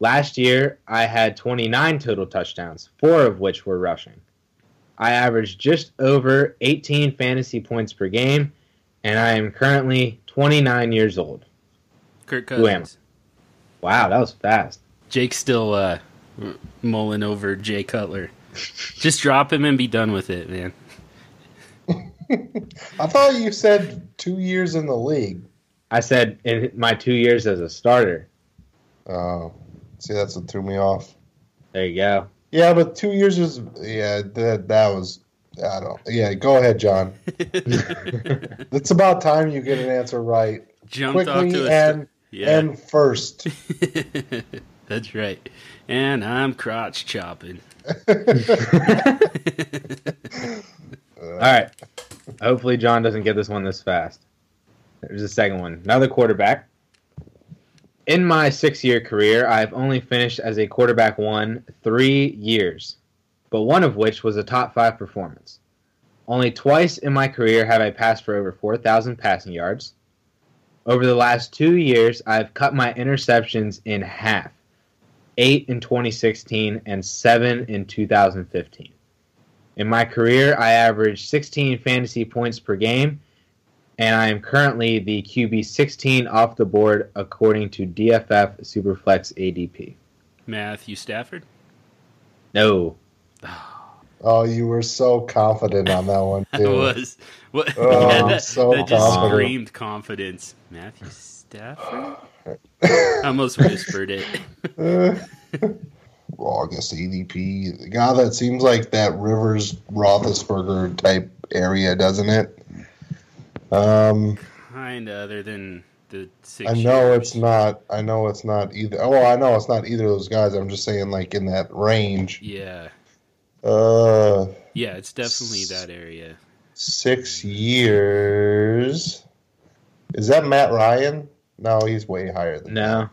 Last year, I had 29 total touchdowns, four of which were rushing. I averaged just over 18 fantasy points per game, and I am currently 29 years old. Kirk Who am Cousins. Wow, that was fast. Jake's still uh, mulling over Jay Cutler. [laughs] Just drop him and be done with it, man. [laughs] I thought you said two years in the league. I said in my two years as a starter. Oh, see, that's what threw me off. There you go. Yeah, but two years is yeah. That that was I don't. Yeah, go ahead, John. [laughs] [laughs] It's about time you get an answer right Jumped off quickly to a and yeah. and first. [laughs] That's right. And I'm crotch chopping. All right. Hopefully, John doesn't get this one this fast. There's a second one. Another quarterback. In my six year career, I've only finished as a quarterback one three years, but one of which was a top five performance. Only twice in my career have I passed for over 4,000 passing yards. Over the last two years, I've cut my interceptions in half eight in 2016 and seven in 2015. In my career, I averaged 16 fantasy points per game, and I am currently the QB 16 off the board according to DFF Superflex ADP. Matthew Stafford. No, Oh, you were so confident on that one [laughs] I was. What? Oh, yeah, that, so that just confident. screamed confidence. Matthew Stafford. I almost whispered it. Well, I guess ADP. The guy that seems like that Rivers Roethlisberger type area, doesn't it? Um, Kinda, other than the six. I know years. it's not. I know it's not either. Oh, I know it's not either of those guys. I'm just saying, like in that range. Yeah, Uh, yeah, it's definitely that area. six years. Is that Matt Ryan? No, he's way higher than no. that.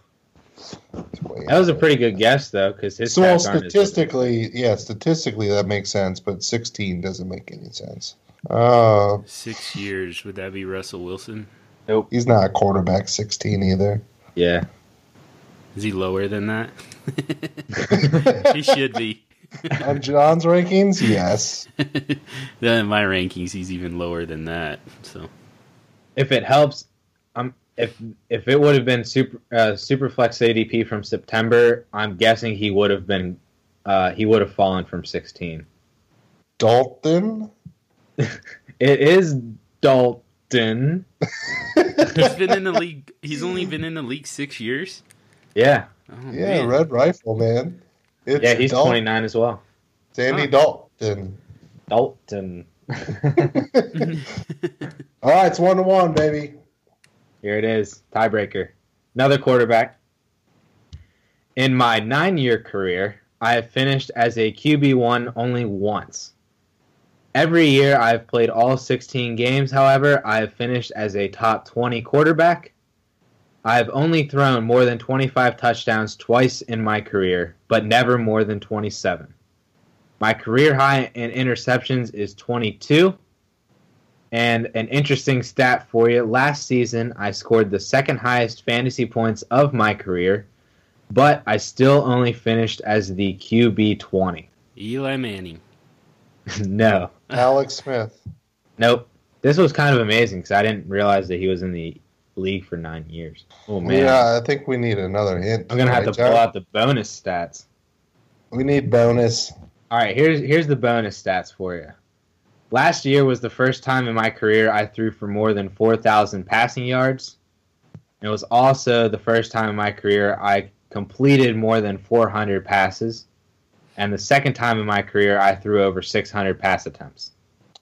That was a pretty good guess though, because his So well, stats as- statistically, yeah, statistically that makes sense, but 16 doesn't make any sense. Uh, Six years. Would that be Russell Wilson? Nope, he's not a quarterback 16 either. Yeah, Is he lower than that? [laughs] [laughs] he should be. [laughs] On John's rankings, yes. [laughs] then in my rankings, he's even lower than that. So if it helps, um, if if it would have been super uh, Superflex ADP from September, I'm guessing he would have been uh, he would have fallen from 16. Dalton? [laughs] It is Dalton. he's been in the league. He's only been in the league six years. Yeah, Oh, Yeah, man. Red Rifle, man. It's yeah, he's Dal- 29 as well. Sandy Huh. Dalton. Dalton. [laughs] All right, it's one to one, baby. Here it is, tiebreaker. Another quarterback. In my nine-year career, I have finished as a QB one only once. Every year I've played all 16 games, however, I have finished as a top 20 quarterback. I have only thrown more than 25 touchdowns twice in my career, but never more than 27. My career high in interceptions is 22. And an interesting stat for you last season, I scored the second highest fantasy points of my career, but I still only finished as the QB 20. Eli Manning. [laughs] no. Alex Smith. Nope. This was kind of amazing because I didn't realize that he was in the league for nine years. Oh, man. Yeah, I think we need another hint. I'm going to have to Right, John? pull out the bonus stats. We need bonus. All right, here's here's the bonus stats for you. Last year was the first time in my career I threw for more than 4,000 passing yards. It was also the first time in my career I completed more than 400 passes, and the second time in my career I threw over 600 pass attempts.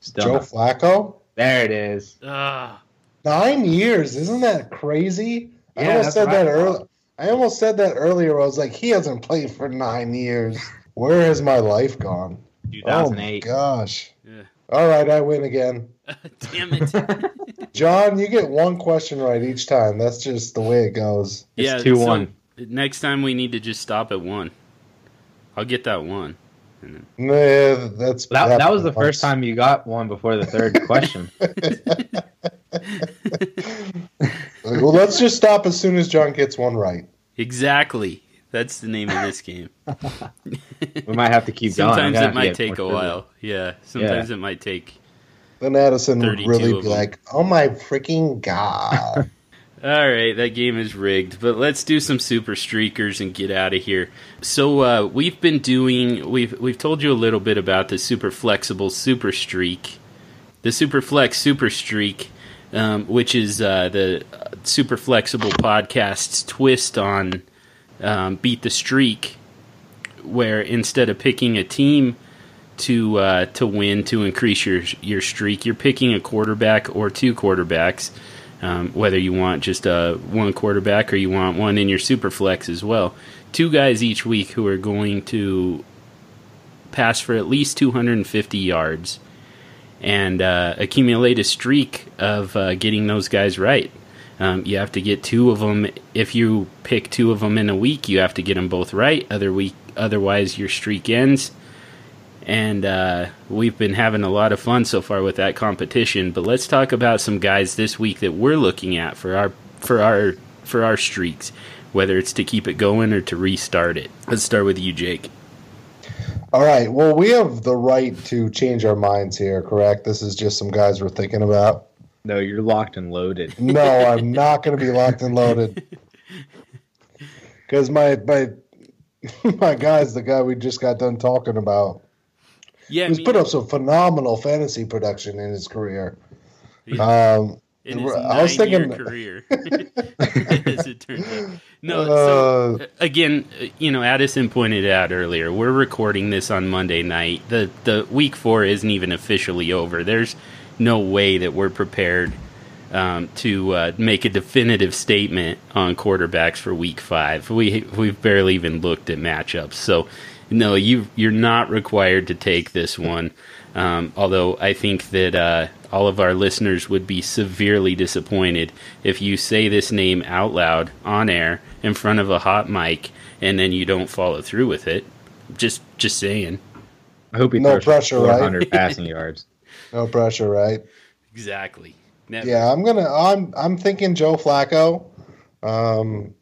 Still, Joe not- Flacco? there it is. Ah, Nine years. Isn't that crazy? I Yeah, almost said that I earlier. I almost said that earlier. I was like, he hasn't played for nine years. Where has my life gone? Oh my gosh. yeah. All right, I win again. [laughs] Damn it. [laughs] John, you get one question right each time. That's just the way it goes. It's yeah, 2 so 1. next time we need to just stop at one. I'll get that one. And then, Nah, that's That, that was the first time you got one before the third [laughs] question. Once. well, let's just stop as soon as John gets one right. Exactly. That's the name of this game. [laughs] we might have to keep Sometimes going. Sometimes it might take a while. Yeah. Sometimes yeah. it might take. Then Addison would really be like, "Oh my freaking god!" [laughs] All right, that game is rigged, but let's do some super streakers and get out of here. So uh, we've been doing we've we've told you a little bit about the super flexible super streak, the super flex super streak, um, which is uh, the super flexible podcast's twist on um, beat the streak, where instead of picking a team to uh, to win to increase your your streak, you're picking a quarterback or two quarterbacks. Um, whether you want just uh, one quarterback or you want one in your super flex as well. Two guys each week who are going to pass for at least 250 yards and uh, accumulate a streak of uh, getting those guys right. Um, you have to get two of them. If you pick two of them in a week, you have to get them both right. Other week, otherwise your streak ends. And uh, we've been having a lot of fun so far with that competition. But let's talk about some guys this week that we're looking at for our for our for our streaks, whether it's to keep it going or to restart it. Let's start with you, Jake. All right. Well, we have the right to change our minds here, correct? This is just some guys we're thinking about. No, you're locked and loaded. [laughs] no, I'm not going to be locked and loaded. [laughs] Because my my [laughs] my guy's the guy we just got done talking about. Yeah, he's put up some phenomenal fantasy production in his career. Um, in his I was thinking career, [laughs] [laughs] as it turns out. No, so uh, again, you know, Addison pointed out earlier. We're recording this on Monday night. the The week four isn't even officially over. There's no way that we're prepared um, to uh, make a definitive statement on quarterbacks for Week Five. We we've barely even looked at matchups, so no, you you're not required to take this one. Um, although I think that uh, all of our listeners would be severely disappointed if you say this name out loud on air in front of a hot mic and then you don't follow through with it. Just just saying. I hope he no throws pressure, 400 right? [laughs] passing yards. No pressure, right? Exactly. Never. Yeah, I'm gonna. I'm I'm thinking Joe Flacco. Um,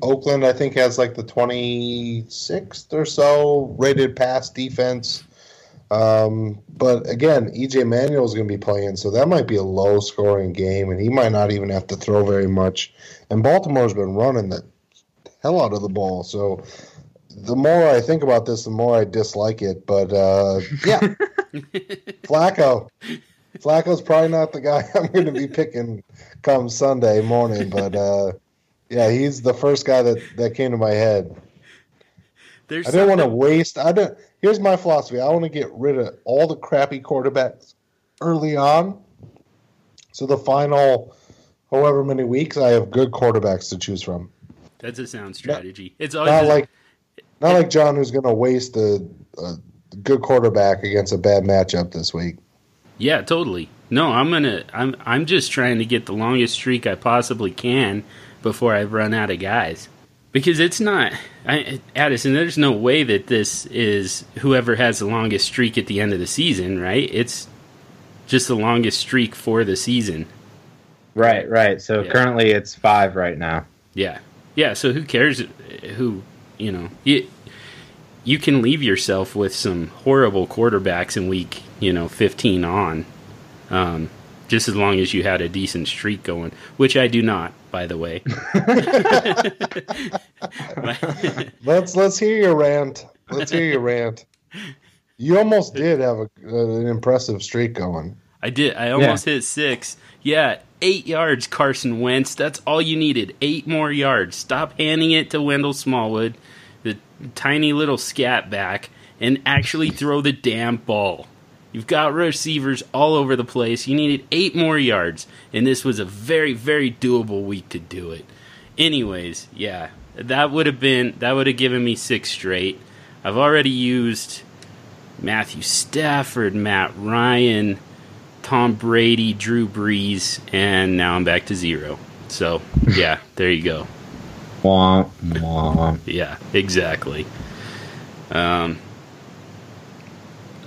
Oakland, I think, has like the 26th or so rated pass defense. Um, but again, EJ Manuel is going to be playing, so that might be a low scoring game, and he might not even have to throw very much. And Baltimore's been running the hell out of the ball, so the more I think about this, the more I dislike it. But uh, yeah, [laughs] Flacco. Flacco's probably not the guy [laughs] I'm going to be picking come Sunday morning, but uh, yeah, he's the first guy that, that came to my head. There's I didn't want to waste. I don't. Here's my philosophy. I want to get rid of all the crappy quarterbacks early on, so the final, however many weeks, I have good quarterbacks to choose from. That's a sound strategy. Not, it's always not like not like John, who's going to waste a, a good quarterback against a bad matchup this week. Yeah, totally. No, I'm gonna. I'm. I'm just trying to get the longest streak I possibly can before I run out of guys because it's not I, Addison. There's no way that this is whoever has the longest streak at the end of the season, right? It's just the longest streak for the season. Right, right. So yeah. currently it's five right now. Yeah, yeah. So who cares? Who you know? You, you can leave yourself with some horrible quarterbacks in week you know 15 on. Um, just as long as you had a decent streak going, which I do not, by the way. [laughs] let's let's hear your rant. Let's hear your rant. You almost did have a, uh, an impressive streak going. I did. I almost yeah. hit six. Yeah, eight yards, Carson Wentz. That's all you needed. Eight more yards. Stop handing it to Wendell Smallwood, the tiny little scat back, and actually throw the damn ball. You've got receivers all over the place. You needed eight more yards, and this was a very, very doable week to do it. Anyways, yeah, that would have been that would have given me six straight. I've already used Matthew Stafford, Matt Ryan, Tom Brady, Drew Brees, and now I'm back to zero. So yeah, [laughs] there you go. Womp, womp. Yeah, exactly. Um,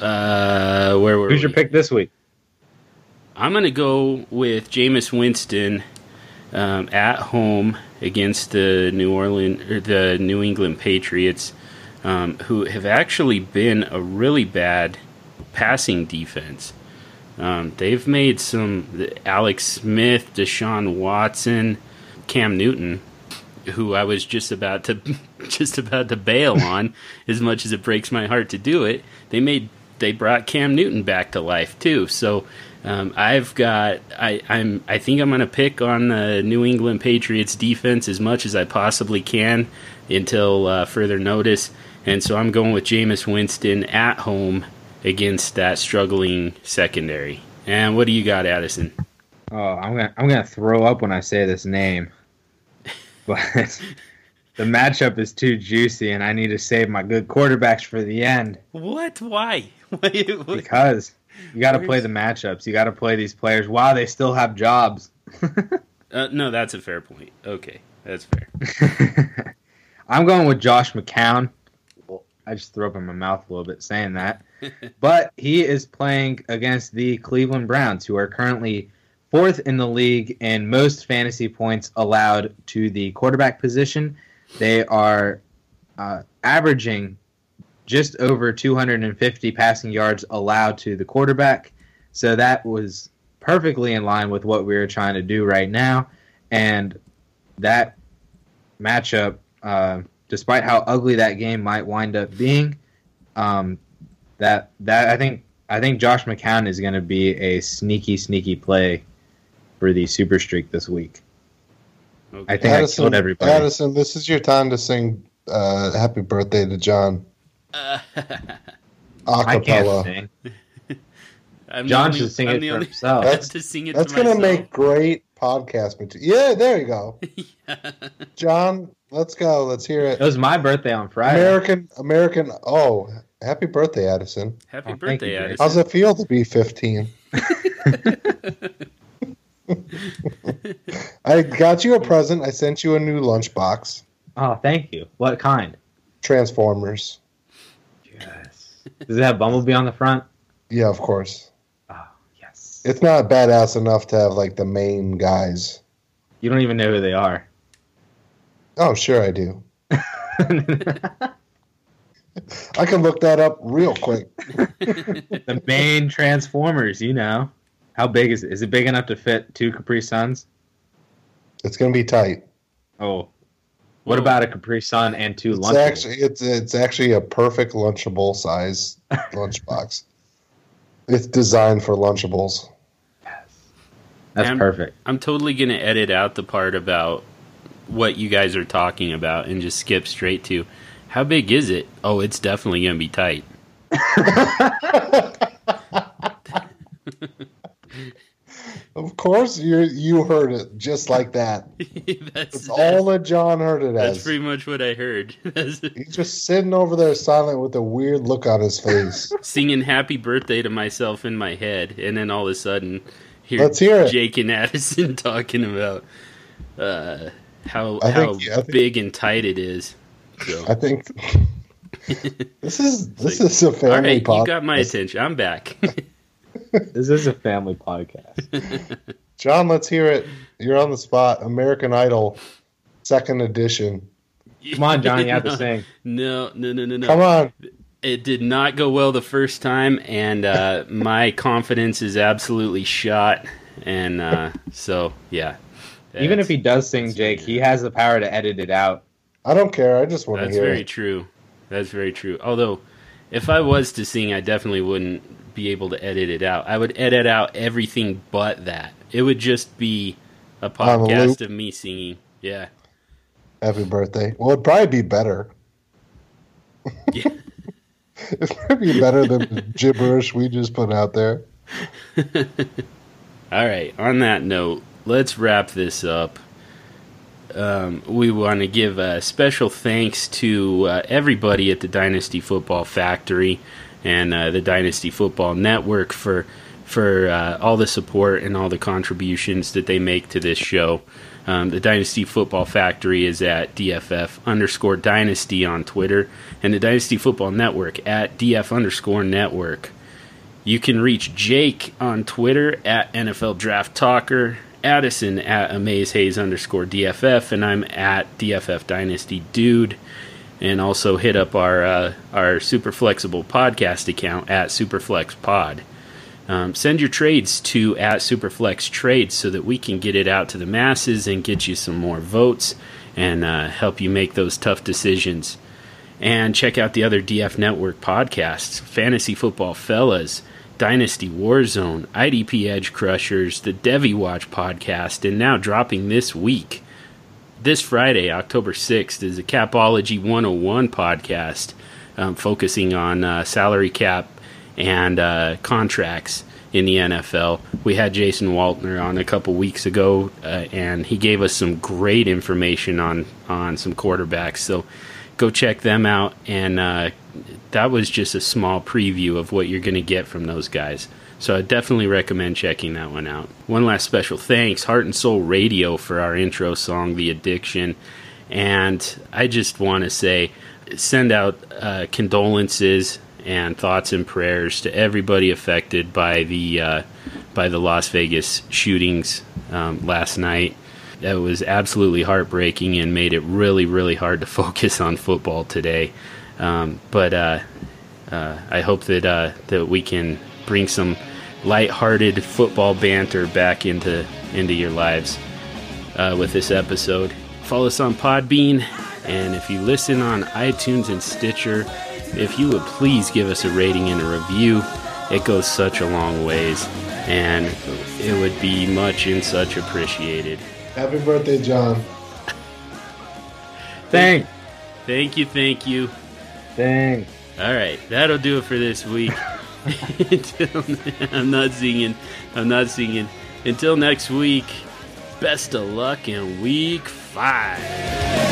uh, where were Who's we? your pick this week? I'm going to go with Jameis Winston um, at home against the New Orleans or the New England Patriots, um, who have actually been a really bad passing defense. Um, they've made some Alex Smith, Deshaun Watson, Cam Newton, who I was just about to [laughs] just about to bail on, as much as it breaks my heart to do it. They made they brought Cam Newton back to life too. So um, I've got I, I'm I think I'm going to pick on the New England Patriots defense as much as I possibly can until uh, further notice, and so I'm going with Jameis Winston at home against that struggling secondary. And what do you got, Addison? Oh, I'm gonna I'm gonna throw up when I say this name, [laughs] but the matchup is too juicy, and I need to save my good quarterbacks for the end. What? Why? [laughs] because you got to play the matchups. You got to play these players while they still have jobs. [laughs] uh, no, that's a fair point. Okay, that's fair. [laughs] I'm going with Josh McCown. I just threw up in my mouth a little bit saying that. but he is playing against the Cleveland Browns, who are currently fourth in the league in most fantasy points allowed to the quarterback position. They are uh, averaging just over 250 passing yards allowed to the quarterback. So that was perfectly in line with what we were trying to do right now. And that matchup, uh, despite how ugly that game might wind up being, um, that that I think I think Josh McCown is going to be a sneaky, sneaky play for the super streak this week. Okay. I think Addison, I killed everybody. Addison, this is your time to sing uh, "Happy Birthday" to John. Uh, Acapella. [laughs] John should sing I'm it for himself. That's, to sing it that's going to make great podcast material. Yeah, there you go. [laughs] yeah. John, let's go. Let's hear it. It was my birthday on Friday. American, American. Oh, happy birthday, Addison. Happy oh, birthday, you, Addison. How's it feel to be 15? [laughs] I got you a present. I sent you a new lunchbox. Oh, thank you. What kind? Transformers. Does it have Bumblebee on the front? Yeah, of course. Oh, yes. It's not badass enough to have like the main guys. You don't even know who they are. Oh, sure I do. [laughs] I can look that up real quick. [laughs] the main Transformers, you know. How big is it? Is it big enough to fit two Capri Suns? It's going to be tight. Oh, what about a Capri Sun and two it's Lunchables? Actually, it's it's actually a perfect Lunchable size [laughs] lunchbox. It's designed for Lunchables. Yes, that's I'm, perfect. I'm totally gonna edit out the part about what you guys are talking about and just skip straight to how big is it? Oh, it's definitely gonna be tight. [laughs] [laughs] Of course, you you heard it just like that. [laughs] that's, that's, all that John heard it that's as. That's pretty much what I heard. [laughs] He's just sitting over there silent with a weird look on his face, [laughs] singing "Happy Birthday" to myself in my head, and then all of a sudden, hear Let's hear Jake and Addison talking about uh, how I how think, think, big and tight it is. So. I think this is this like, is a family. All right, podcast. you got my attention. I'm back this is a family podcast. [laughs] John, let's hear it. You're on the spot. American Idol, second edition. Come on, John, you have to [laughs] sing. No, no, no, no, no. Come on. It did not go well the first time, and uh, [laughs] my confidence is absolutely shot. And uh, so, yeah. Even if he does sing, Jake, he has the power to edit it out. I don't care. I just want to hear That's very true. That's very true. Although, if I was to sing, I definitely wouldn't be able to edit it out. I would edit out everything but that. It would just be a podcast of me singing. Yeah. Happy birthday. Well, it'd probably be better. Yeah. [laughs] it's probably be better than the gibberish we just put out there. [laughs] All right. On that note, let's wrap this up. Um, we want to give a special thanks to uh, everybody at the Dynasty Football Factory and uh, the Dynasty Football Network for for uh, all the support and all the contributions that they make to this show. Um, the Dynasty Football Factory is at DFF underscore Dynasty on Twitter, and the Dynasty Football Network at DF underscore Network. You can reach Jake on Twitter at NFL Draft Talker, Addison at Amaze Hayes underscore DFF, and I'm at DFF Dynasty Dude. And also hit up our uh, our super flexible podcast account at Superflex Pod. Um, send your trades to at Superflex Trades so that we can get it out to the masses and get you some more votes and uh, help you make those tough decisions. And check out the other DF Network podcasts Fantasy Football Fellas, Dynasty Warzone, IDP Edge Crushers, the Devy Watch podcast, and now dropping this week. This Friday, October 6th, is a Capology 101 podcast um, focusing on uh, salary cap and uh, contracts in the NFL. We had Jason Waltner on a couple weeks ago, uh, and he gave us some great information on on some quarterbacks. So go check them out. And uh, that was just a small preview of what you're going to get from those guys. So I definitely recommend checking that one out. One last special thanks, Heart and Soul Radio, for our intro song, The Addiction. And I just want to say, send out uh, condolences and thoughts and prayers to everybody affected by the uh, by the Las Vegas shootings um, last night. That was absolutely heartbreaking and made it really, really hard to [laughs] focus on football today. Um, but uh, uh, I hope that uh, that we can bring some light-hearted football banter back into into your lives uh, with this episode. Follow us on Podbean, and if you listen on iTunes and Stitcher, if you would please give us a rating and a review, it goes such a long ways, and it would be much and such appreciated. Happy birthday, John. [laughs] Thank, Thank you, thank you. thank. All right, that'll do it for this week. [laughs] [laughs] I'm not singing. I'm not singing. Until next week, best of luck in week five.